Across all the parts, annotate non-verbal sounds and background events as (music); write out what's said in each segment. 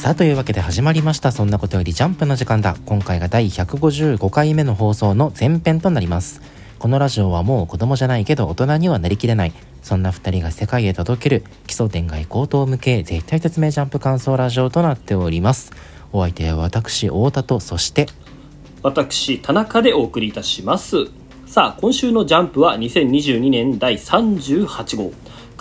さあというわけで始まりました。そんなことよりジャンプの時間だ。今回が第155回目の放送の前編となります。このラジオはもう子供じゃないけど大人にはなりきれない。そんな2人が世界へ届ける基礎点外高等向け絶対説明ジャンプ感想ラジオとなっております。お相手は私太田とそして私田中でお送りいたします。さあ今週のジャンプは2022年第38号。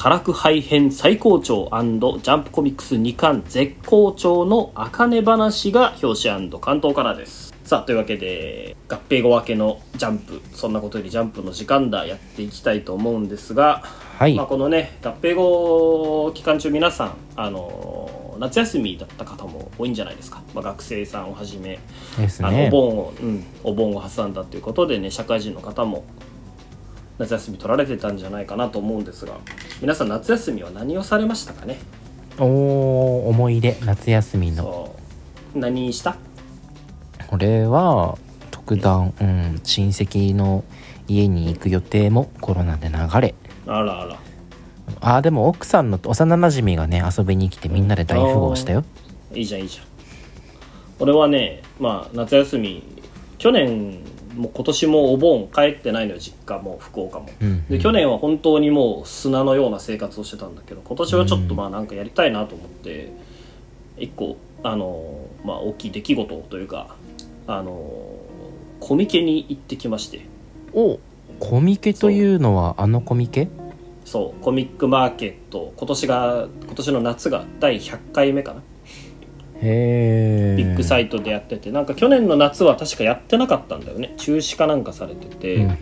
唐苦杯編最高潮ジャンプコミックス2巻絶好調の茜話が表紙関東からです。さあというわけで合併後明けのジャンプそんなことよりジャンプの時間だやっていきたいと思うんですが、はい。まあ、このね合併後期間中皆さんあの夏休みだった方も多いんじゃないですか、まあ、学生さんをはじめ、ですあのおね盆を、うん、お盆を挟んだということでね社会人の方も夏休み取られてたんじゃないかなと思うんですが皆さん夏休みは何をされましたかね？おー思い出夏休みの。何した？これは特段、うん、親戚の家に行く予定もコロナで流れ。あらあら。あーでも奥さんの幼なじみがね遊びに来てみんなで大富豪したよ。いいじゃんいいじゃん。俺はねまあ夏休み去年も今年もお盆帰ってないのよ実家も福岡も、うん。で去年は本当にもう砂のような生活をしてたんだけど今年はちょっとまあなんかやりたいなと思って一個あのまあ大きい出来事というかあのコミケに行ってきまして。おコミケというのはあのコミケ？そうコミックマーケット。今年が今年の夏が第100回目かなビッグサイトでやっててなんか去年の夏は確かやってなかったんだよね。中止かなんかされてて、うんうんうんうん。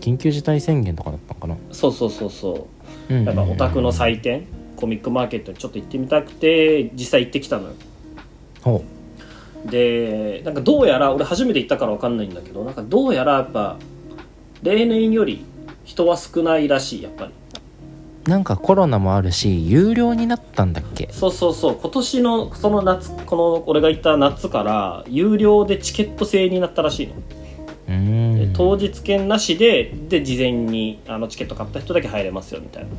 緊急事態宣言とかだったのかな？そうそうそうそう。うんうんやっぱオタクの祭典コミックマーケットにちょっと行ってみたくて実際行ってきたのよ。ほでなんかどうやら俺初めて行ったから分かんないんだけどなんかどうやらやっぱ例年より人は少ないらしいやっぱり。うなんかコロナもあるし有料になったんだっけ？そうそうそう。今年のその夏この俺が行った夏から有料でチケット制になったらしいの。うーん。で当日券なしでで事前にあのチケット買った人だけ入れますよみたいな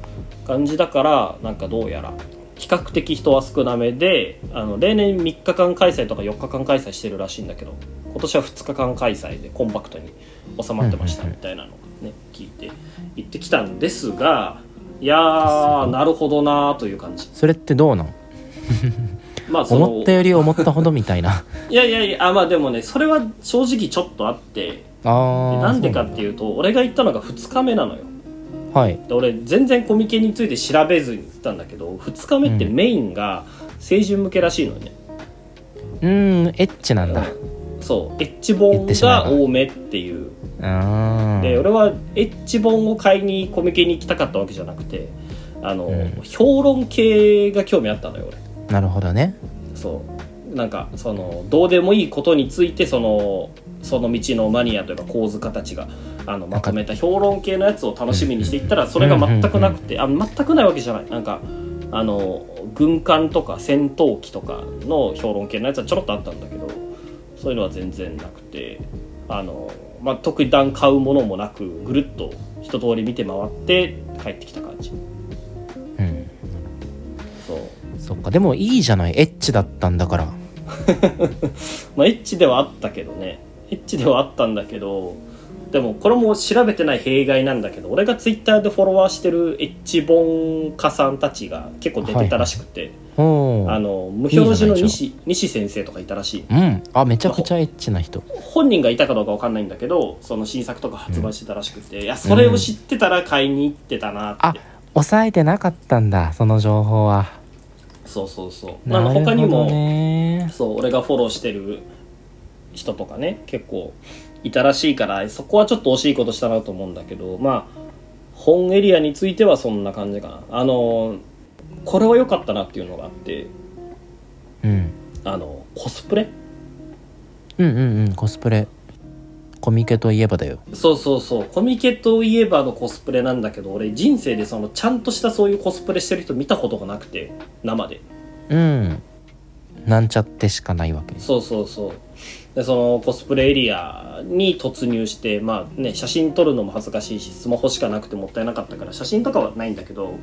感じだからなんかどうやら比較的人は少なめであの例年3日間開催とか4日間開催してるらしいんだけど今年は2日間開催でコンパクトに収まってましたみたいなのをね聞いて行ってきたんですがいやーなるほどなーという感じ。それってどうなん？まあ思ったより思ったほどみたいな。(laughs) いやいやいやあまあでもねそれは正直ちょっとあって。あー。なんでかっていうと俺が行ったのが2日目なのよ。はい。で俺全然コミケについて調べずに行ったんだけど2日目ってメインが成人向けらしいのね、うーんエッチなんだそうエッジ言本が多めっていう。で俺はエッジ本を買いにコミケに行きたかったわけじゃなくてあの、うん。評論系が興味あったのよ俺。なるほどね。そう。なんかそのどうでもいいことについてそのその道のマニアというか構図家たちがあのまとめた評論系のやつを楽しみにしていったらそれが全くなくてあ全くないわけじゃない。なんかあの軍艦とか戦闘機とかの評論系のやつはちょろっとあったんだけどそういうのは全然なくてあの、まあ、特段買うものもなくぐるっと一通り見て回って帰ってきた感じ。うん。そう。そっか。でもいいじゃない。エッチだったんだから。(laughs) まあ、エッチではあったけどね。エッチではあったんだけどでもこれも調べてない弊害なんだけど俺がツイッターでフォロワーしてるエッチ本家さんたちが結構出てたらしくて、おーあの無表示の西西先生とかいたらしい。うん。あめちゃくちゃエッチな人。本人がいたかどうかわかんないんだけどその新作とか発売してたらしくて、いやそれを知ってたら買いに行ってたなって、あ抑えてなかったんだその情報は。そうそうそう。あなるほどの他にもねそう俺がフォローしてる人とかね結構いたらしいからそこはちょっと惜しいことしたなと思うんだけどまあ本エリアについてはそんな感じかな。あのこれは良かったなっていうのがあってうん。あのコスプレ？うんうんうんコスプレ。コミケといえばだよ。そうそうそう。コミケといえばのコスプレなんだけど俺人生でそのちゃんとしたそういうコスプレしてる人見たことがなくて生で。うんなんちゃってしかないわけ。そうそうそう。でそのコスプレエリアに突入してまあね写真撮るのも恥ずかしいしスマホしかなくてもったいなかったから写真とかはないんだけど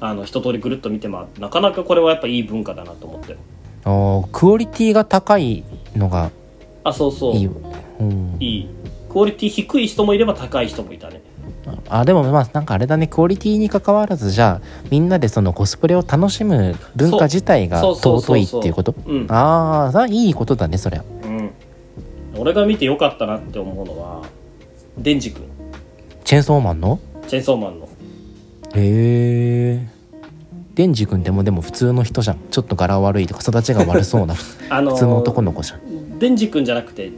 あの一通りぐるっと見て回ってなかなかこれはやっぱいい文化だなと思って。あークオリティが高いのがあそうそう。いい。うん。いい。クオリティ低い人もいれば高い人もいたねあでもまあなんかあれだねクオリティに関わらずじゃあみんなでそのコスプレを楽しむ文化自体が尊いっていうこと？うん。ああいいことだねそりゃうん。俺が見てよかったなって思うのはデンジ君。チェーンソーマンの？チェーンソーマンの。へえデンジ君でもでも普通の人じゃん。ちょっと柄悪いとか育ちが悪そうなあのー普通の男の子じゃん。デンジ君じゃなくて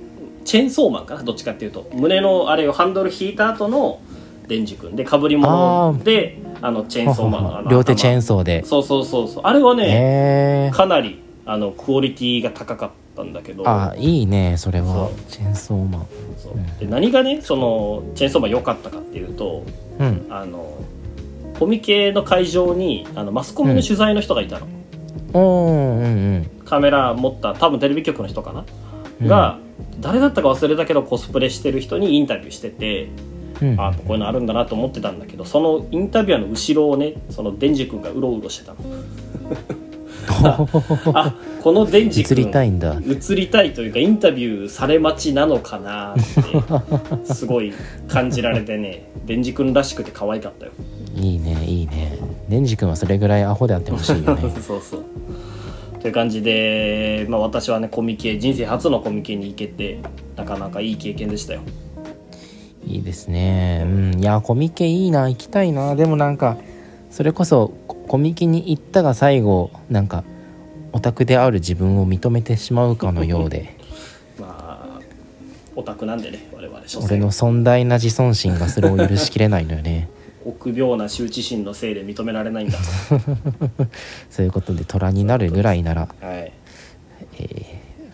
チェーンソーマンかな？どっちかっていうと。胸のあれをハンドル引いた後のデンジ君でかぶり物であのチェーンソーマンの両手チェーン頭ソーで。そうそうそうそう。あれはねかなりあのクオリティが高かったんだけど。あいいねそれは。チェーンソーマン。そう。で何がねそのチェーンソーマン良かったかっていうとうん。あのコミケの会場にあのマスコミの取材の人がいたの、おーうんうん。カメラ持った多分テレビ局の人かな、うん。が誰だったか忘れたけどコスプレしてる人にインタビューしてて、うんあこういうのあるんだなと思ってたんだけどそのインタビュアーの後ろをねそのデンジ君がうろうろしてたの。(laughs) あこのデンジ君映りたいんだ。映りたいというかインタビューされ待ちなのかなってすごい感じられてね (laughs) デンジ君らしくて可愛かったよ。いいねいいね。デンジ君はそれぐらいアホであってほしいよね。(laughs) そうそう。という感じで、まあ、私はねコミケ人生初のコミケに行けてなかなかいい経験でしたよいいですね。うん。いやコミケいいな。行きたいな。でもなんかそれこそココミケに行ったが最後なんかオタクである自分を認めてしまうかのようで。(laughs) まあオタクなんでね我々俺の尊大な自尊心がそれを許しきれないのよね。(laughs) 臆病な羞恥心のせいで認められないんだ。(laughs) そういうことで虎になるぐらいならはい。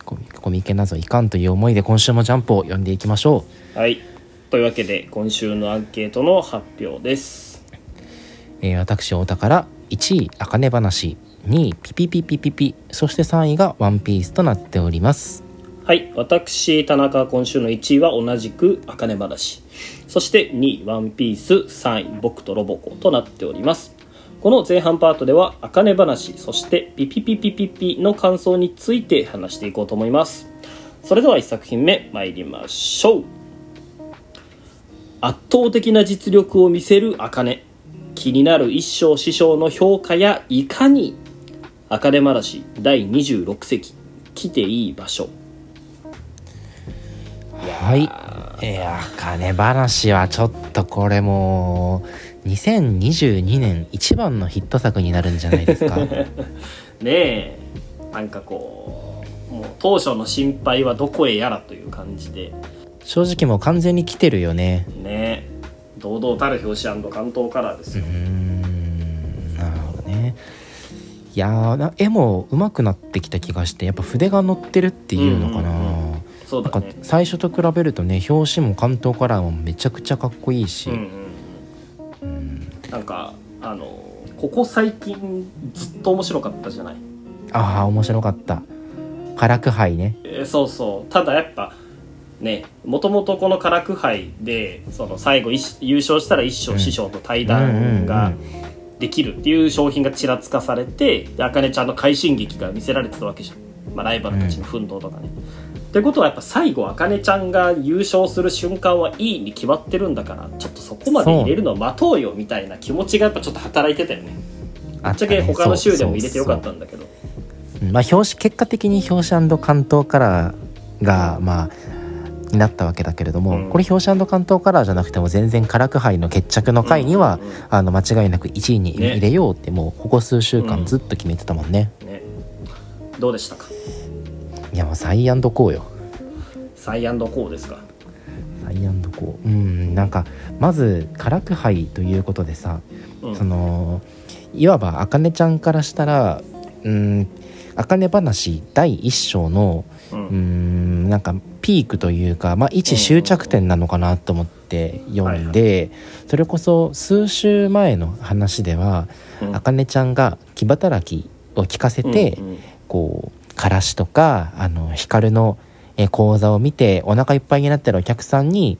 コミコミケなぞいかんという思いで今週もジャンプを読んでいきましょはいというわけで今週のアンケートの発表です。う、えー私太田から1位「あかね話」2位「ピピピピピピ」そして3位が「ワンピースとなっております。はい私田中今週の1位は同じく「あかね話」そして2位「ワンピース」3位「僕とロボコ」となっております。この前半パートでは「あかね話」そして「ピピピピピピ」の感想について話していこうと思います。それでは1作品目参りましょう圧倒的な実力を見せる茜気になる一生師匠の評価やいかに茜話第26席来ていい場所はい。いや、金話はちょっとこれもう、2022年一番のヒット作になるんじゃないですか。(laughs) ねえなんかこうもう当初の心配はどこへやらという感じで正直もう完全に来てるよね。ね。堂々たる表紙関東カラーですよ。うー、ん、なるほどね。いやーな絵も上手くなってきた気がしてやっぱ筆が乗ってるっていうのかな、うんうんそうなんかだね最初と比べるとね表紙も関東カラーもめちゃくちゃかっこいいし、うんうんうん。なんかあのここ最近ずっと面白かったじゃない？ああ面白かった。唐苦杯ね。えーそうそう。ただやっぱねもともとこの唐苦杯でその最後一優勝したら一生師匠と対談ができるっていう商品がちらつかされてで茜ちゃんの快進撃が見せられてたわけじゃん、まあ、ライバルたちの奮闘とかね。ってことはやっぱ最後茜ちゃんが優勝する瞬間はいいに決まってるんだからちょっとそこまで入れるのを待とうよみたいな気持ちがやっぱちょっと働いてたよね。ぶっちゃけ他の週でも入れてよかったんだけど。うんまあ表紙結果的に表紙関東カラーがまあになったわけだけれども、うん。これ表紙関東カラーじゃなくても全然唐苦杯の決着の回には、うん。うんうんあの間違いなく1位にね入れようってもうここ数週うん間ずっと決めてたもんね、ね、どうでしたか？いやもうサイアンドコーよ。サイアンドコーですか？サイアンドコーうんなんかまず唐苦杯ということでさ、うん。そのいわばあかねちゃんからしたらうんあかね話第一章のうん。なんかピークというか、まあ、一終着点なのかなと思って読んで、それこそ数週前の話ではうん。あかねちゃんが気働きを聞かせて、こうからしとかあの光のえ講座を見てお腹いっぱいになってるお客さんに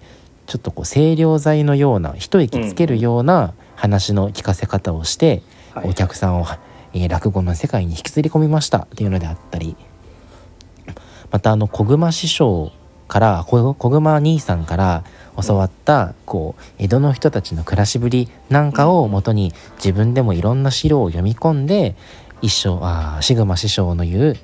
ちょっとこう清涼剤のような一息つけるような話の聞かせ方をして、はい。お客さんをえー落語の世界に引きずり込みましたっていうのであったりまたあの小熊師匠から小小熊兄さんから教わったこう江戸の人たちの暮らしぶりなんかをもとに自分でもいろんな資料を読み込んで一生あーシグマ師匠の言う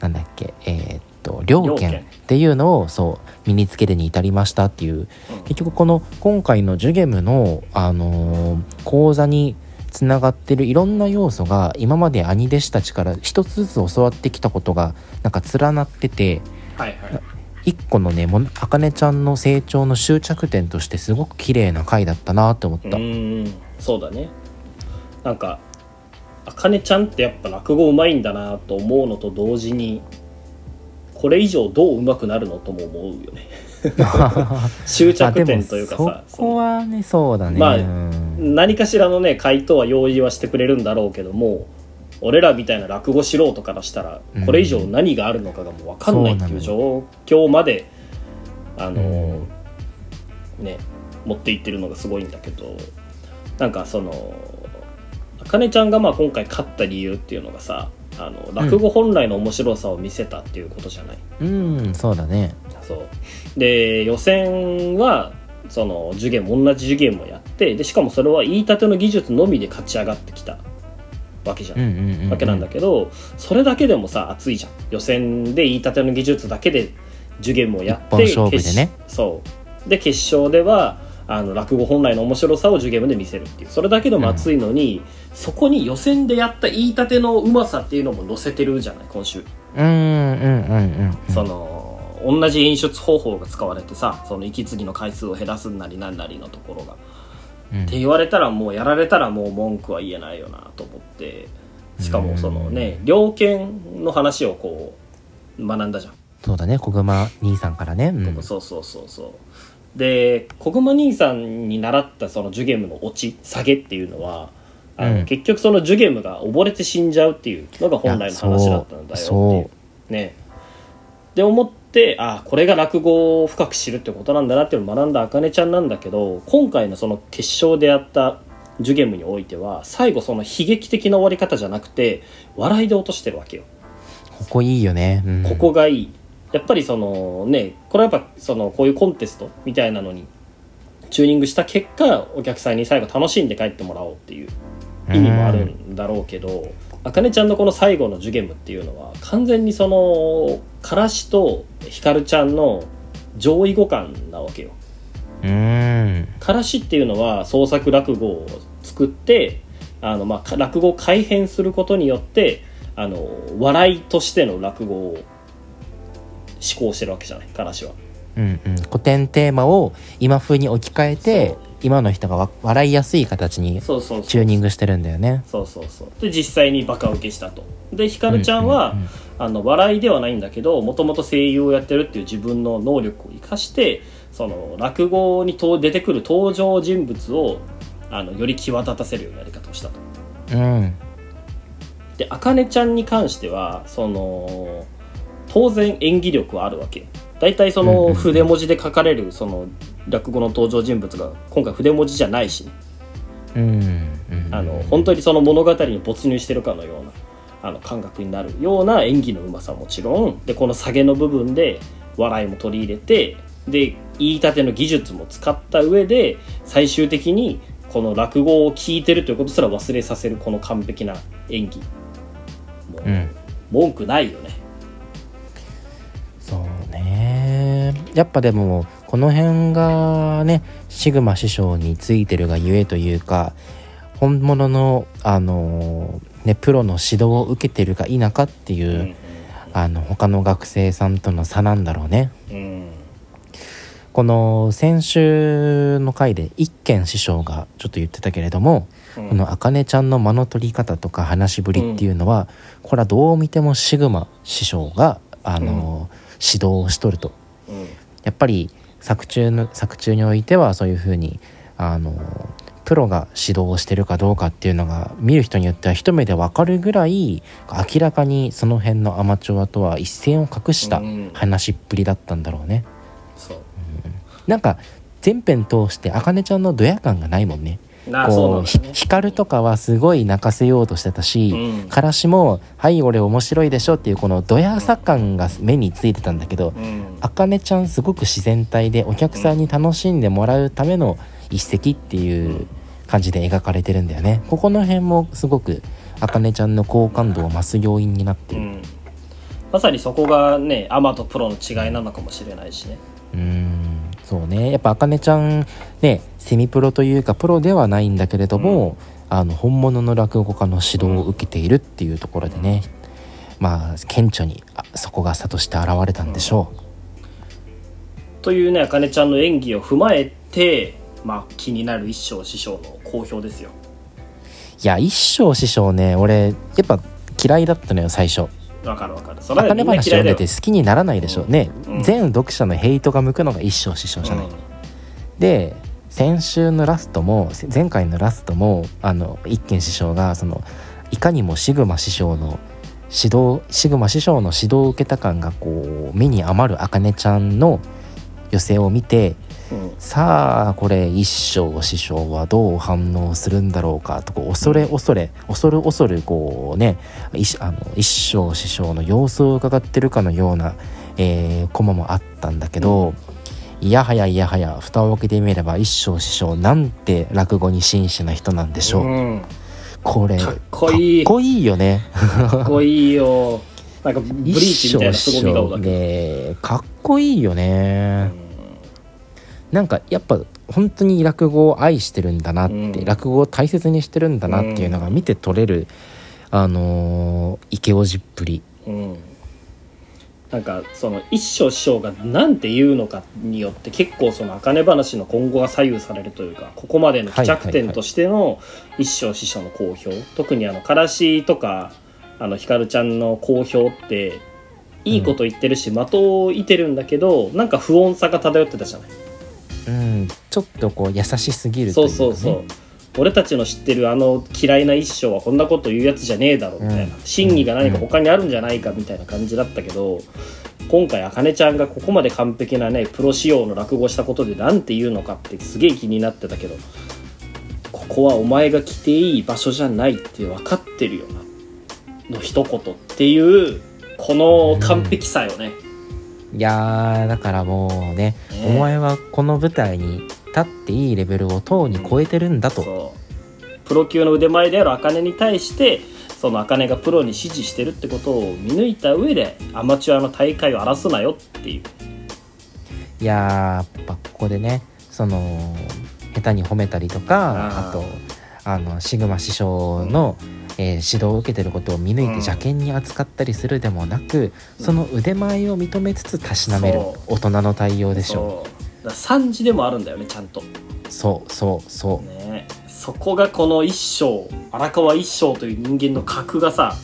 なんだっけえーっと両両剣剣っていうのをそう身につけるに至りましたっていう。結局この今回のジュゲムの、あのー講座につながってるいろんな要素が今まで兄弟子たちから一つずつ教わってきたことがなんか連なっててはいはい。一個のねもあかねちゃんの成長の終着点としてすごく綺麗な回だったなって思っうた。ーんそうだね。なんかあかねちゃんってやっぱ落語うまいんだなと思うのと同時にこれ以上どううまくなるのとも思うよね。(laughs) 終着点というかさそこはねそうだね、まあうん何かしらのね回答は用意はしてくれるんだろうけども俺らみたいな落語素人からしたらうん。これ以上何があるのかがもう分かんないっていう状況まであのね持っていってるのがすごいんだけどなんかそのあかねちゃんがまあ今回勝った理由っていうのがさあの落語本来の面白さを見せたっていうことじゃない、うん。そうだね。そう。で予選はその受験も同じ受験もやってでしかもそれは言いたての技術のみで勝ち上がってきたわけじゃん、うんうんうん、うん、わけなんだけどそれだけでもさ熱いじゃん。予選で言いたての技術だけで受験もやって一本勝負でね。決そう。で決勝ではあの落語本来の面白さを受験で見せるっていう。それだけでも熱いのに、そこに予選でやった言いたてのうまさっていうのも載せてるじゃない今週。うんうんうんうんうんその同じ演出方法が使われてさその息継ぎの回数を減らすなりなんなりのところが、うんって言われたらもうやられたらもう文句は言えないよなと思ってしかもそのね猟犬の話をこう学んだじゃん、そうだね小熊兄さんからね、うん、そうそうそうそう。で小熊兄さんに習ったそのジュゲムのオチ下げっていうのはあの、うん。結局そのジュゲムが溺れて死んじゃうっていうのが本来の話だったんだよっていう。ね。で思ってあこれが落語を深く知るってことなんだなっていうのを学んだあかねちゃんなんだけど今回のその決勝でやったジュゲムにおいては最後その悲劇的な終わり方じゃなくて笑いで落としてるわけよ、ここいいよね、うん、ここがいい。やっぱりそのねこれはやっぱそのこういうコンテストみたいなのにチューニングした結果お客さんに最後楽しんで帰ってもらおうっていう意味もあるんだろうけどあかねちゃんのこの最後のジュゲムっていうのは完全にそのからしとひかるちゃんの上位互換なわけよ。うんからしっていうのは創作落語を作ってあの、まあか、落語を改変することによってあの笑いとしての落語を思考してるわけじゃないからしは。うんうん、古典テーマを今風に置き換えて今の人がわ笑いやすい形にチューニングしてるんだよね。そうそうそう。で実際にバカ受けしたと。でひかるちゃんは、あの笑いではないんだけどもともと声優をやってるっていう自分の能力を生かしてその落語にと出てくる登場人物をあのより際立たせるようなやり方をしたと。うん。であかねちゃんに関してはその当然演技力はあるわけ大体その筆文字で書かれるその落語の登場人物が今回筆文字じゃないし。ね、うんうん。あの本当にその物語に没入してるかのようなあの感覚になるような演技のうまさはもちろん。でこの下げの部分で笑いも取り入れてで言いたての技術も使った上で最終的にこの落語を聞いてるということすら忘れさせるこの完璧な演技。もううん。文句ないよねねやっぱでもこの辺がねシグマ師匠についてるがゆえというか本物のあのねプロの指導を受けてるか否かっていう、うん。あの他の学生さんとの差なんだろうね。うん。この先週の回で一軒師匠がちょっと言ってたけれども、うん。このあかねちゃんの間の取り方とか話しぶりっていうのは、これはどう見てもシグマ師匠があの、指導をしとると。うんやっぱり作中の作中においてはそういうふうにあのプロが指導をしてるかどうかっていうのが見る人によっては一目で分かるぐらい明らかにその辺のアマチュアとは一線を画したうん。話っぷりだったんだろうね。そう。なんか全編通してあかねちゃんのドヤ感がないもんねこうね。光とかはすごい泣かせようとしてたし、うん。からしも「はい俺面白いでしょ」っていうこのドヤさ感が目についてたんだけどうん。あかねちゃんすごく自然体でお客さんに楽しんでもらうための一石っていう感じで描かれてるんだよね。ここの辺もすごくあかねちゃんの好感度を増す要因になってる。うん。まさにそこがねアマとプロの違いなのかもしれないしね。うーん。そうね。やっぱあかねちゃんねセミプロというかプロではないんだけれども、あの本物の落語家の指導を受けているっていうところでね、まあ顕著にあそこが差として現れたんでしょというねあかねちゃんの演技を踏まえてまあ気になる一生師匠の好評ですよ。ういや一生師匠ね俺やっぱ嫌いだったのよ最初。わかるわかる。そんな話読んでて好きにならないでしょ、うんね、うん。全読者のヘイトが向くのが一生師匠じゃない、で先週のラストもせ前回のラストもあの一軒師匠がそのいかにもシグマ師匠の指導シグマ師匠の指導を受けた感がこう目に余るあかねちゃんの寄せを見てうん。うんさあこれ一生師匠はどう反応するんだろうかとこう恐れ恐れ恐る恐るこうね一あの一生師匠の様子を伺ってるかのような、えーコマもあったんだけど、いやはやいやはや蓋を開けてみれば一生師匠なんて落語に真摯な人なんでしょう、うん。これかっこいい。かっこいいよね。かっこいいよ。なんかブリーチみたいなすごみ顔だねかっこいいよね、なんかやっぱ本当に落語を愛してるんだなって、うん。落語を大切にしてるんだなっていうのが見て取れる、あのーイケオジっぷり。うんなんかその一生師匠が何て言うのかによって結構その茜話の今後が左右されるというかここまでの帰着点としての一生師匠の好評、特にあのからしとかあのひかるちゃんの好評っていいこと言ってるし、的を射てるんだけどなんか不穏さが漂ってたじゃない。うんちょっとこう優しすぎるというか、ね、そうそうそう俺たちの知ってるあの嫌いな一生はこんなこと言うやつじゃねえだろみたいな、うん。真偽が何か他にあるんじゃないかみたいな感じだったけど、今回あかねちゃんがここまで完璧なねプロ仕様の落語したことで何て言うのかってすげえ気になってたけどここはお前が来ていい場所じゃないって分かってるよなの一言っていうこの完璧さよね、いやーだからもうね、ね。お前はこの舞台に立っていいレベルをとうに超えてるんだと、プロ級の腕前である茜に対してその茜がプロに指示してるってことを見抜いた上でアマチュアの大会を荒らすなよっていう。いやーやっぱここでねその下手に褒めたりとかあとあのシグマ師匠の、えー指導を受けてることを見抜いてうん。邪険に扱ったりするでもなく、その腕前を認めつつたしなめる大人の対応でしょそうだから賛辞でもあるんだよねちゃんと。そうそうそう。ね。そこがこの一生荒川一生という人間の格がさ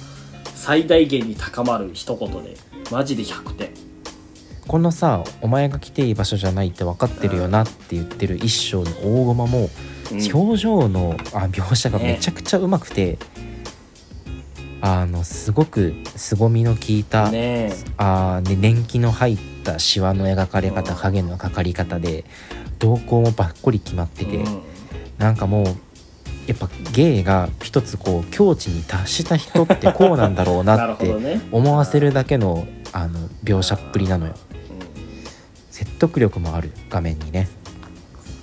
最大限に高まる一言でマジで100点。このさ「お前が来ていい場所じゃないって分かってるよな」って言ってる一生の大駒も、うん。表情のあ描写がめちゃくちゃうまくて、あのすごく凄みの効いた、ね。あ年季の入ったシワの描かれ方うん。影のかかり方で動向もばっこり決まってて、うん。なんかもうやっぱ芸が一つこう境地に達した人ってこうなんだろうななって (laughs) 思わせるだけのあの描写っぷりなのよ。うん。説得力もある画面にね。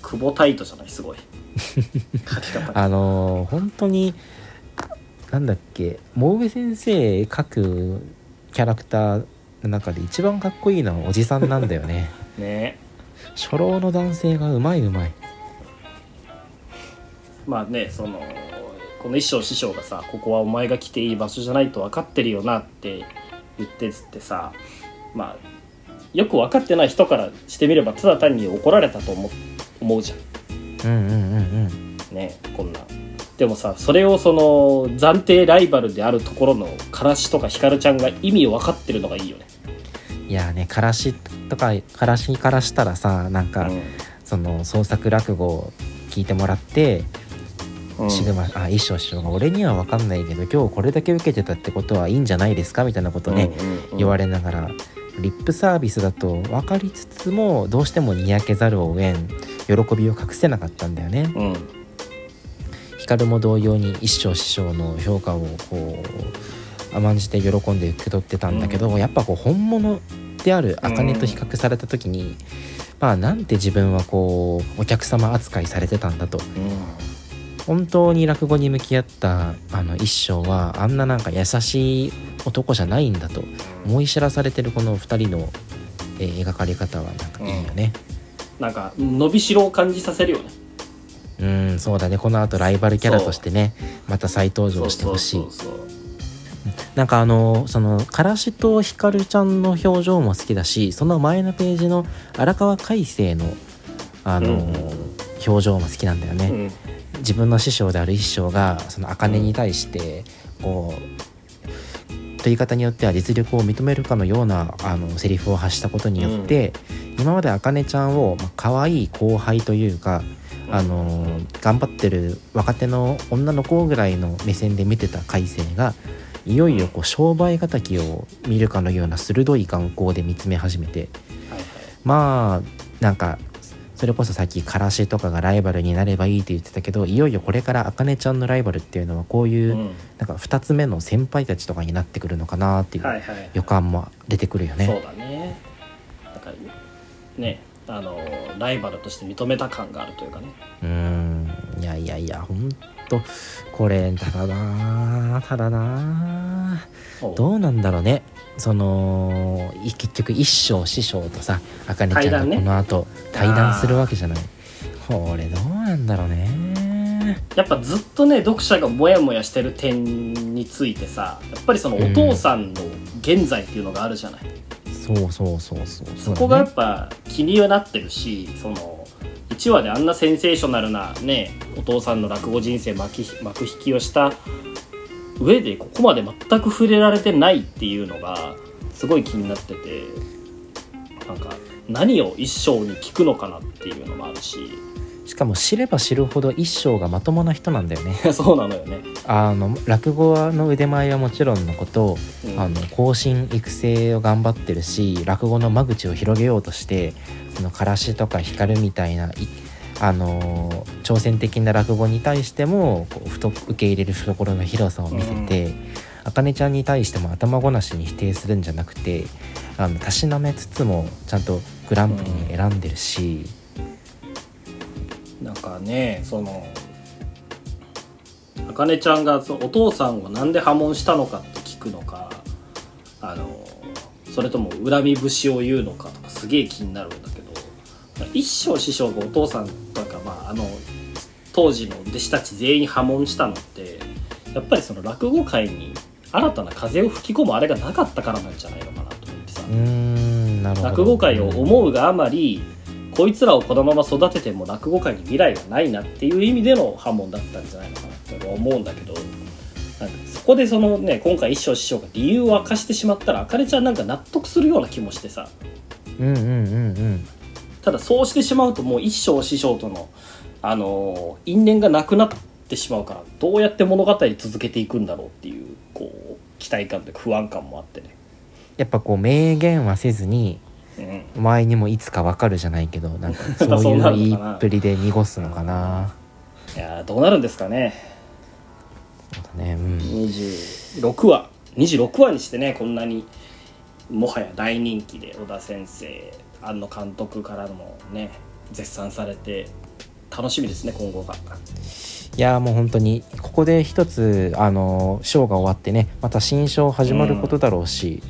久保タイトじゃない？すごい。(laughs) あのー本当になんだっけ毛上先生描くキャラクターの中で一番かっこいいのはおじさんなんだよね。(laughs) ね。初老の男性がうまいうまい。まあねそのこの一生師匠がさ「ここはお前が来ていい場所じゃないと分かってるよな」って言ってつってさまあよく分かってない人からしてみればただ単に怒られたと思う思うじゃん。うんうんうんうん。ねこんな。でもさそれをその暫定ライバルであるところのからしとかひかるちゃんが意味を分かってるのがいいよねいやーねからしとかからしからしたらさなんか、その創作落語を聞いてもらって、うん。シグマあ一生師匠が俺には分かんないけど今日これだけ受けてたってことはいいんじゃないですかみたいなことね、言われれながらリップサービスだと分かりつつもどうしてもにやけざるを得ん喜びを隠せなかったんだよね。うん。光も同様に一生師匠の評価をこう甘んじて喜んで受け取ってたんだけど、やっぱこう本物である茜と比較された時に、まあなんて自分はこうお客様扱いされてたんだと。本当に落語に向き合ったあの一生はあんななんか優しい男じゃないんだと思い知らされてるこの2人の、えー描かれ方はなんかいいよね。なんか伸びしろを感じさせるよね。うんそうだね。このあとライバルキャラとしてねまた再登場してほしい。そうそうそうなんかあのそのからしとひかるちゃんの表情も好きだしその前のページの荒川海星のあの、うん。表情も好きなんだよね、うん。自分の師匠である一生がその茜に対してこうと言い方によっては実力を認めるかのようなあのセリフを発したことによって、今まで茜ちゃんをまあ可愛い後輩というかあの頑張ってる若手の女の子ぐらいの目線で見てた海星がいよいよこう商売敵を見るかのような鋭い眼光で見つめ始めてはいはい。まあなんかそれこそさっきからしとかがライバルになればいいって言ってたけどいよいよこれからあかねちゃんのライバルっていうのはこういう、うん。なんか2つ目の先輩たちとかになってくるのかなっていう予感も出てくるよね。そうだね。ねあのライバルとして認めた感があるというかね。うーん。いやいやいやほんとこれただなただなどうなんだろうね。そのい結局一生師匠とさあかねちゃんがこの後対談するわけじゃない、これどうなんだろうね。やっぱずっとね読者がモヤモヤしてる点についてさやっぱりそのお父さんの現在っていうのがあるじゃない、そうそうそうそう。そこがやねっぱ気にはなってるしその1話であんなセンセーショナルなねお父さんの落語人生幕幕引きをした上でここまで全く触れられてないっていうのがすごい気になっててなんか何を一生に聞くのかなっていうのもあるし。しかも知れば知るほど一生がまともな人なんだよね。(laughs) そうなのよね。あの落語の腕前はもちろんのことうん。あの後進育成を頑張ってるし落語の間口を広げようとしてそのからしとか光みたいないあの挑戦的な落語に対してもこうふと受け入れる懐の広さを見せて、あかねちゃんに対しても頭ごなしに否定するんじゃなくてあのたしなめつつもちゃんとグランプリに選んでるし、なんかねそのあかねちゃんがお父さんをなんで破門したのかって聞くのかあのそれとも恨み節を言うのかとかすげえ気になるんだけど一生師匠がお父さんとか、まあ、あの当時の弟子たち全員破門したのってやっぱりその落語界に新たな風を吹き込むあれがなかったからなんじゃないのかなと思ってさ。落語界を思うがあまりこいつらをこのまま育てても落語界に未来はないなっていう意味での破門だったんじゃないのかなって思うんだけどなんかそこでそのね今回一生師匠が理由を明かしてしまったらあかねちゃんなんか納得するような気もしてさうんうんうんうんただそうしてしまうともう一生師匠との、あのー因縁がなくなってしまうからどうやって物語続けていくんだろうっていうこう期待感というか不安感もあってね。やっぱこう明言はせずにうん。前にもいつかわかるじゃないけどなんか (laughs) そういう言いっぷりで濁すのかな。いやーどうなるんですかね。そうだねうん。26話。26話にしてねこんなにもはや大人気で小田先生庵野監督からもね絶賛されて楽しみですね今後が。いやーもう本当にここで一つあのショーが終わってねまた新章始まることだろうし、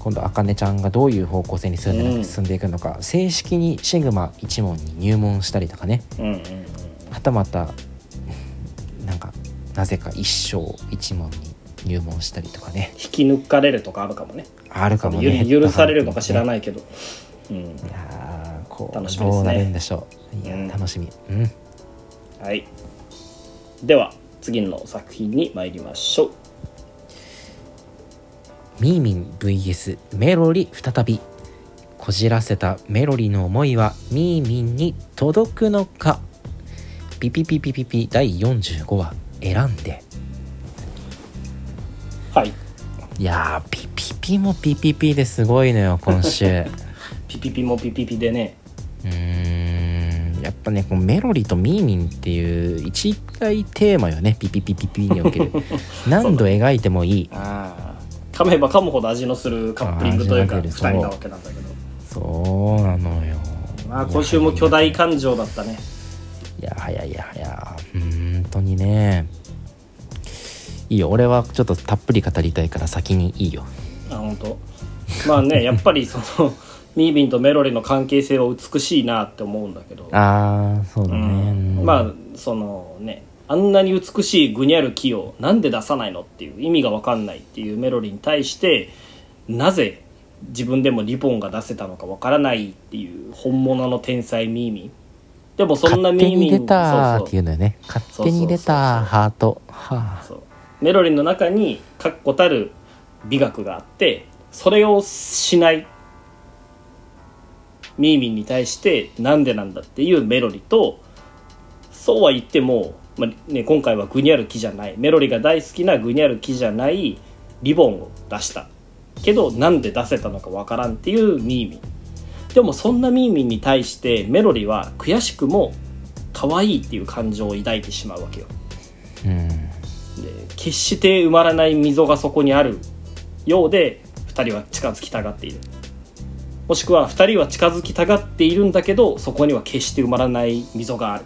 今度あかねちゃんがどういう方向性に進んで,、うん。進んでいくのか正式にシグマ一門に入門したりとかね。うんうんうん。はたまたなんかなぜか一生一門に入門したりとかね。引き抜かれるとかあるかもね。あるかもね。ゆ許されるのか知らいないけど、うん。いやーこう楽しみですね。どうなるんでしょう。いやうん。楽しみ。うん。はい。では次の作品に参りましょうミーミン VS メロリ再び。こじらせたメロリの思いはミーミンに届くのか。ピピピピピピ第45話選んで。はい。いやーピピピもピピピですごいのよ今週。う (laughs) ピピピもピピピでね。ーんやっぱぱねこのメロリとミーミンっていう一大テーマよねピピピピピにおける。(laughs) 何度描いてもいい。ああ噛めば噛むほど味のするカップリングというか2あー味が出る。人なわけなんだけど。そうなのよ。まあ今週も巨大感情だったね。いやはやいやはや本当にね。いいよ。俺はちょっとたっぷり語りたいから先にいいよ。あ本当。まあね (laughs) やっぱりそのミービンとメロリの関係性は美しいなって思うんだけど。ああそうだうね、うん。ん。まあそのねあんなに美しい具にある木をなんで出さないのっていう意味が分かんないっていうメロリに対してなぜ自分でもリボンが出せたのか分からないっていう本物の天才ミーミンでもそんなミーミン手に出たーそうそう。っていう。のよね勝手に出たハートはあメロリンの中に確固たる美学があってそれをしないミーミンに対してなんでなんだっていうメロリとそうは言っても、まあね、今回は具にある木じゃない。メロリが大好きな具にある木じゃないリボンを出した。けどなんで出せたのかわからんっていうミーミン。でもそんなミーミンに対してメロリは悔しくも可愛いっていう感情を抱いてしまうわけよ。うん。で決して埋まらない溝がそこにあるようで2人は近づきたがっている。もしくは2人は近づきたがっているんだけどそこには決して埋まらない溝がある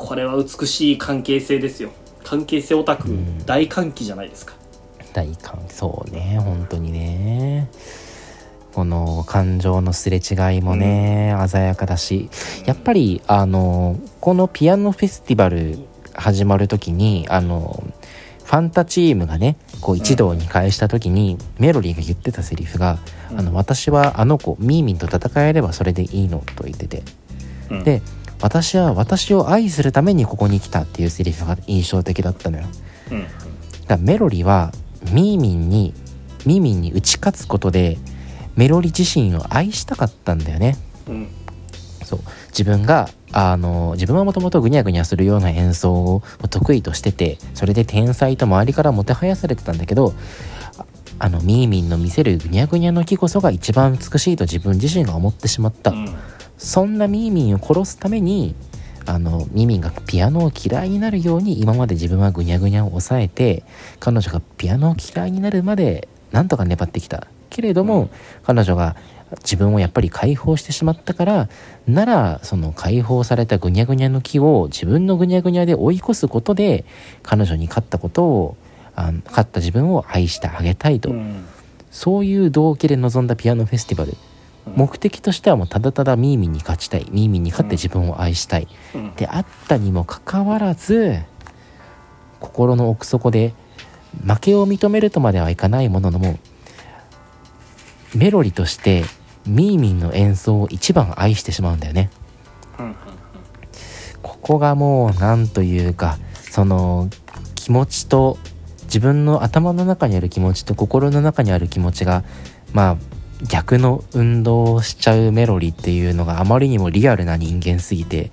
これは美しい関係性ですよ。関係性オタクん。大歓喜じゃないですか。大感そうね。本当にね。この感情のすれ違いもね、鮮やかだし。やっぱりあのこのピアノフェスティバル始まる時にあのファンタチームがねこう一堂に会した時に、メロリーが言ってたセリフが「あの私はあの子ミーミンと戦えればそれでいいの」と言ってて。うん。で私は私を愛するためにここに来たっていうセリフが印象的だったのよ。うん。だからメロリはミーミンにミーミンに打ち勝つことでメロリ自身を愛したかったんだよね。うん。そう。自分があの自分はもともとグニャグニャするような演奏を得意としててそれで天才と周りからもてはやされてたんだけどああのミーミンの見せるグニャグニャの木こそが一番美しいと自分自身が思ってしまった、うんそんなミーミンを殺すためにあのミーミンがピアノを嫌いになるように今まで自分はグニャグニャを抑えて彼女がピアノを嫌いになるまでなんとか粘ってきた。けれども、彼女が自分をやっぱり解放してしまったからならその解放されたグニャグニャの木を自分のグニャグニャで追い越すことで彼女に勝ったことをあ勝った自分を愛してあげたいと、うん。そういう動機で臨んだピアノフェスティバル。うん目的としてはもうただただミーミンに勝ちたい。ミーミンに勝って自分を愛したい、うん。であったにもかかわらず心の奥底で負けを認めるとまではいかないもののもメロリとしてミーミンの演奏を一番愛してしまうんだよね。うん。ここがもうなんというかその気持ちと自分の頭の中にある気持ちと心の中にある気持ちがまあ逆の運動をしちゃうメロリっていうのがあまりにもリアルな人間すぎて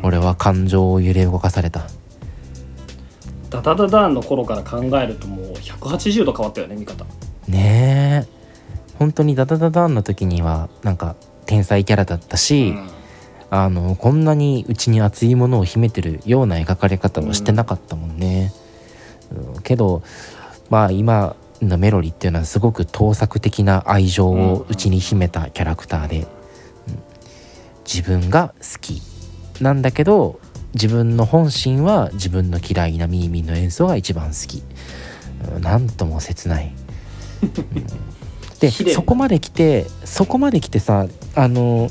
うん。俺は感情を揺れ動かされた。ダダダダーンの頃から考えるともう180度変わったよね見方。ねえ。本当にダダダダンの時にはなんか天才キャラだったし、あのこんなにうちに熱いものを秘めてるような描かれ方はしてなかったもんね、うん。けどまあ今のメロリっていうのはすごく盗作的な愛情をうちに秘めたキャラクターで、うん。自分が好き。なんだけど自分の本心は自分の嫌いなミーミーの演奏が一番好き、うん。なんとも切ない、うん。(laughs) でそこまで来てそこまで来てさあの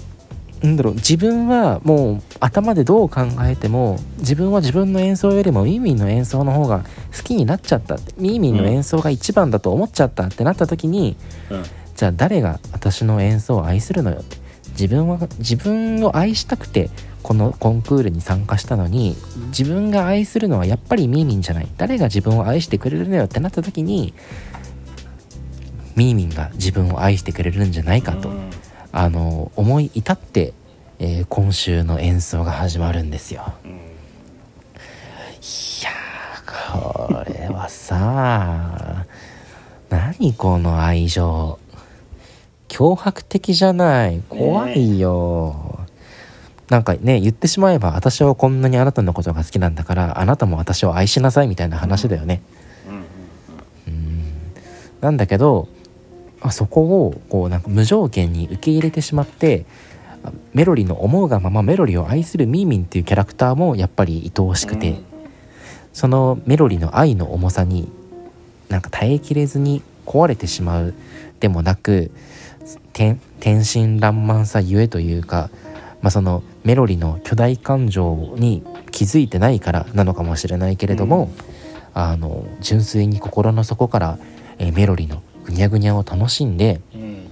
なんだろう自分はもう頭でどう考えても自分は自分の演奏よりもミーミンの演奏の方が好きになっちゃったってミーミンの演奏が一番だと思っちゃったってなった時に、うん。じゃあ誰が私の演奏を愛するのよって。自分は自分を愛したくてこのコンクールに参加したのに自分が愛するのはやっぱりミーミンじゃない。誰が自分を愛してくれるのよってなった時にミーミンが自分を愛してくれるんじゃないかと、うんあの思い至って、えー今週の演奏が始まるんですよ。うん。いやーこれはさ (laughs) 何この愛情。脅迫的じゃない。怖いよ、なんかね言ってしまえば私はこんなにあなたのことが好きなんだからあなたも私を愛しなさいみたいな話だよね。うん。うん。なんだけどあそこをこうなんか無条件に受け入れてしまってあメロリの思うがままメロリを愛するミーミンっていうキャラクターもやっぱり愛おしくて、うん。そのメロリの愛の重さになんか耐えきれずに壊れてしまうでもなく天天真爛漫さゆえというか、まあ、そのメロリの巨大感情に気づいてないからなのかもしれないけれども、あの純粋に心の底から、えーメロリのぐにゃぐにゃを楽しんでうん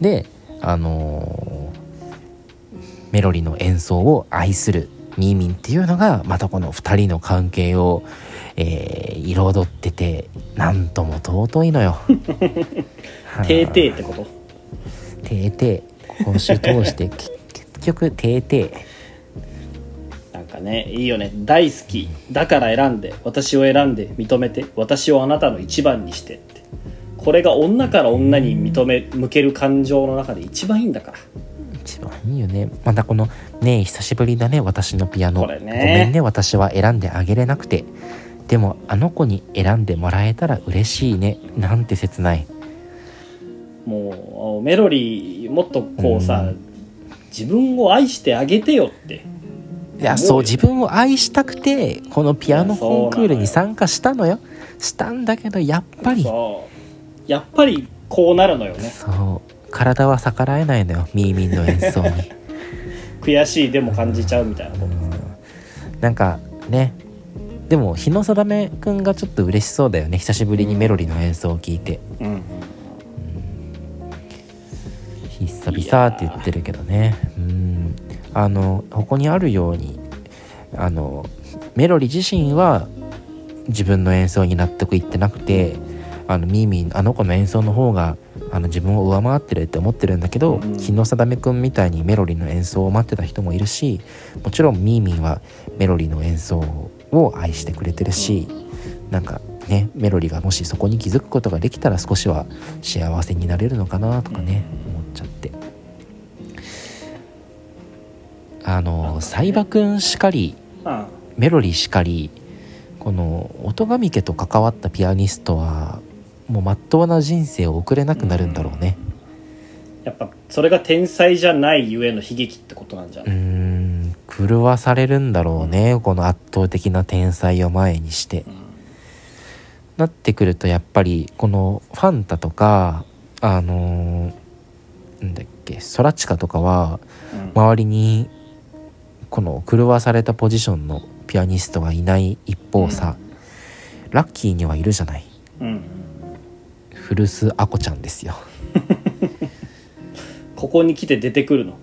であのーメロリの演奏を愛するミーミンっていうのがまたこの2人の関係を、えー彩っててなんとも尊いのよ。は (laughs) あてーてーってこと？てーてー。今週通して (laughs) 結結局てーてー。なんかねいいよね。大好き。だから選んで私を選んで認めて私をあなたの一番にしてこれが女から女に認め向ける感情の中で一番いいんだから。一番いいよね。またこの「ねえ久しぶりだね。私のピアノ。ね。ごめんね。私は選んであげれなくて。でもあの子に選んでもらえたら嬉しいね」なんて切ない。もうメロリーもっとこうさ、うん。自分を愛してあげてよって。いやそう自分を愛したくてこのピアノコンクールに参加したのよ。したんだけどやっぱりそうやっぱりこうなるのよね。そう。体は逆らえないのよミーミンの演奏に。(laughs) 悔しいでも感じちゃうみたいなこと。なんかねでも日野定くんがちょっと嬉しそうだよね。久しぶりにメロディの演奏を聞いて。うん。うん。久々って言ってるけどね。うん。あのここにあるようにあのメロリ自身は自分の演奏に納得いってなくてあのミーミーあの子の演奏の方があの自分を上回ってるって思ってるんだけど、うん。日野定くんみたいにメロリの演奏を待ってた人もいるしもちろんミーミーはメロリの演奏を愛してくれてるし、なんかねメロリがもしそこに気づくことができたら少しは幸せになれるのかなとかね、思っちゃって。あの相葉くんしかりあ。メロリしかりこの音神家と関わったピアニストはもうまっとうな人生を送れなくなるんだろうね。やっぱそれが天才じゃないゆえの悲劇ってことなんじゃない、ん狂わされるんだろうね。この圧倒的な天才を前にして。うんなってくるとやっぱりこのファンタとかあのーなんだっけソラチカとかはうん。周りにこの狂わされたポジションのピアニストがいない一方さ、ラッキーにはいるじゃない。うん古巣アコちゃんですよ。(laughs) ここに来て出てくるの？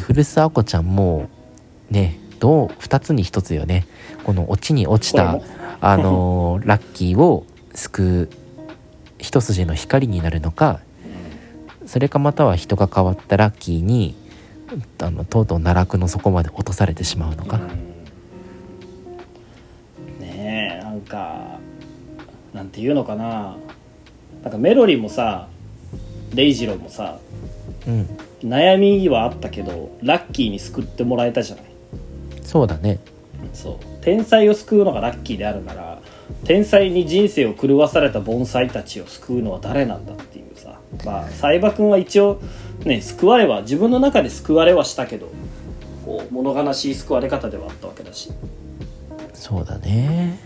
古巣アコちゃんもねどう2つに1つよね。この落ちに落ちたあのーラッキーを救う一筋の光になるのかそれかまたは人が変わったラッキーにあのとうとう奈落の底まで落とされてしまうのか、うん。ねえなんかなんていうのかななんかメロリもさレイジローもさうん。悩みはあったけどラッキーに救ってもらえたじゃない？そうだね。そう。天才を救うのがラッキーであるなら天才に人生を狂わされた盆栽たちを救うのは誰なんだっていうさ。まあ相葉君は一応ね救われは自分の中で救われはしたけどこう物悲しい救われ方ではあったわけだし。そうだね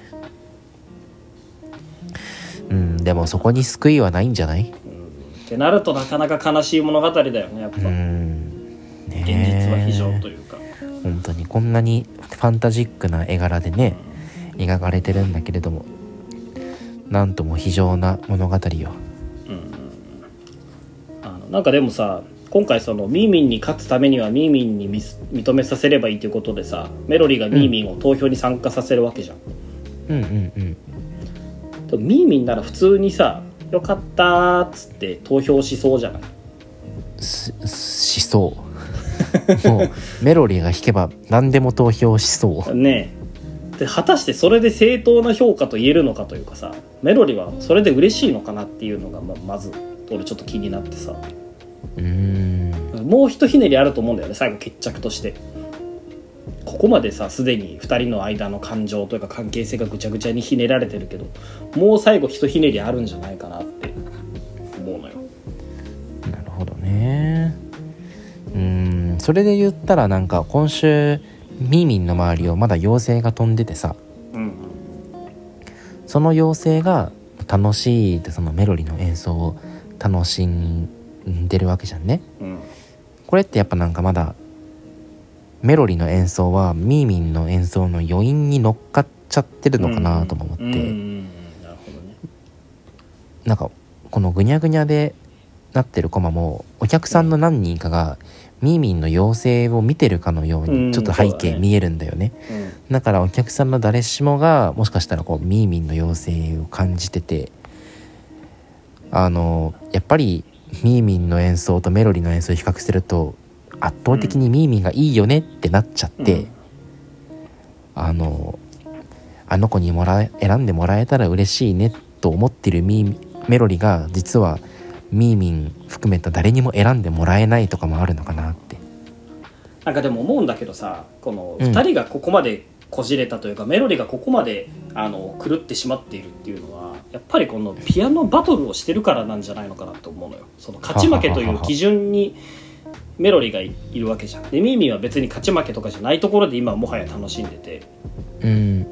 うんでもそこに救いはないんじゃない？ってなるとなかなか悲しい物語だよねやっぱ、うん。ね現実は非常というか、本当にこんなにファンタジックな絵柄でね描かれてるんだけれどもなんとも非常な物語よ。あのなんかでもさ今回そのミーミンに勝つためにはミーミンに認めさせればいいということでさメロリーがミーミンを投票に参加させるわけじゃん、うんうんうん。でもミーミンなら普通にさ「よかった」っつって投票しそうじゃない？すしそう。もうメロリーが弾けば何でも投票しそう。ねえ。で果たしてそれで正当な評価と言えるのかというかさメロリーはそれで嬉しいのかなっていうのがままず俺ちょっと気になってさ。うーん。もうひとひねりあると思うんだよね最後決着としてここまでさすでに2人の間の感情というか関係性がぐちゃぐちゃにひねられてるけどもう最後ひとひねりあるんじゃないかなって。思うのよ。なるほどね。うん。それで言ったらなんか今週ミーミンの周りをまだ妖精が飛んでてさ。うん。その妖精が楽しいってそのメロディの演奏を楽しんでるわけじゃんね。うん。これってやっぱなんかまだメロディの演奏はミーミンの演奏の余韻に乗っかっちゃってるのかなとも思って、うんうんうん。なんかこのぐにゃぐにゃでなってるコマもお客さんの何人かがミーミンの妖精を見てるかのよううん。にちょっと背景見えるんだよね、うん。だからお客さんの誰しもがもしかしたらこうミーミンの妖精を感じててあのやっぱりミーミンの演奏とメロディの演奏を比較すると圧倒的にミーミンがいいよねってなっちゃって、うん。あのあの子にもらえ選んでもらえたら嬉しいねと思ってるミーメロディが実はミーミン含めた誰にも選んでもらえないとかもあるのかなって。なんかでも思うんだけどさこのうん。2人がここまでこじれたというか、メロディがここまであの狂ってしまっているっていうのはやっぱりこのピアノバトルをしてるからなんじゃないのかなと思うのよ。その勝ち負けという基準にメロディがいいるわけじゃんでミーミーは別に勝ち負けとかじゃないところで今はもはや楽しんでてうん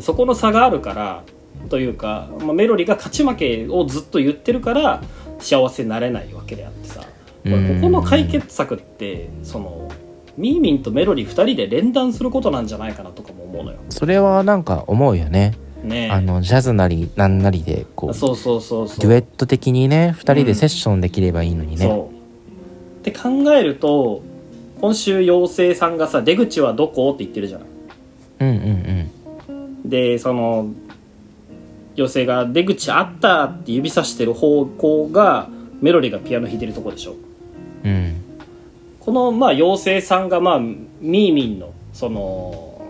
そこの差があるからというか、まあ、メロディが勝ち負けをずっと言ってるから幸せになれないわけであってさこれここの解決策ってそのミーミンとメロディ2人で連弾することなんじゃないかなとかも思うのよ。それはなんか思うよね。ねえあのジャズなりなんなりでこうそうそうそうそう。デュエット的にね2人でセッションできればいいのにね。そうって考えると今週妖精さんがさ「出口はどこ?」って言ってるじゃない。うんうんでその妖精が「出口あった!」って指さしてる方向がメロディがピアノ弾いてるとこでしょ。うんうんこのまあ妖精さんがまあミーミンのその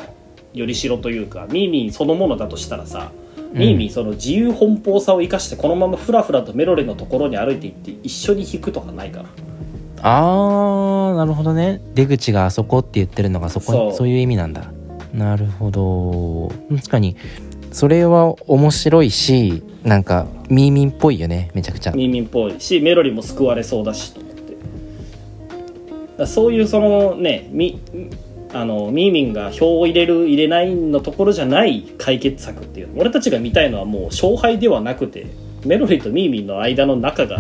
よりしろというかミーミンそのものだとしたらさ、ミーミンその自由奔放さを生かしてこのままフラフラとメロディのところに歩いていって一緒に弾くとかないかなあーなるほどね。出口があそこって言ってるのがそこそう。そういう意味なんだ。なるほど。確かに。それは面白いしなんかミーミンっぽいよね。めちゃくちゃ。ミーミンっぽいしメロディも救われそうだしと思って。そういうそのねミあのミーミンが票を入れる入れないのところじゃない解決策っていう。の俺たちが見たいのはもう勝敗ではなくてメロディとミーミンの間の仲が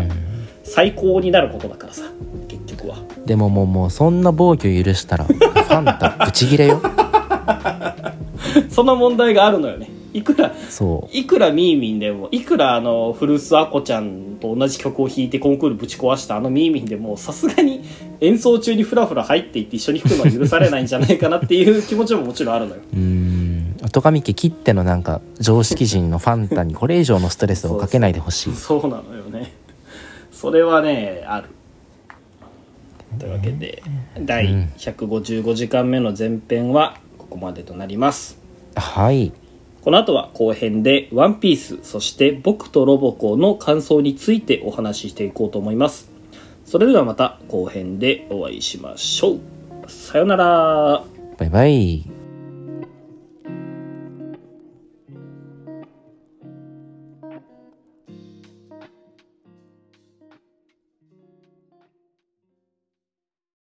最高になることだからさ。結局はでももうもうそんな暴挙許したらファンタブチギレよ。その問題があるのよね。いくらそいくらミーミンでもいくらあの古巣アコちゃんと同じ曲を弾いてコンクールぶち壊したあのミーミンでもさすがに演奏中にフラフラ入っていって一緒に弾くのは許されないんじゃないかなっていう気持ちももちろんあるのよ。うん。音神家きってのなんか常識人のファンタにこれ以上のストレスをかけないでほしい。そうなのよね。それはねあるというわけで第155時間目の前編はここまでとなります。はい。この後は後編で「ワンピースそして「僕とロボコ」の感想についてお話ししていこうと思います。それではまた後編でお会いしましょう。さよなら。バイバイ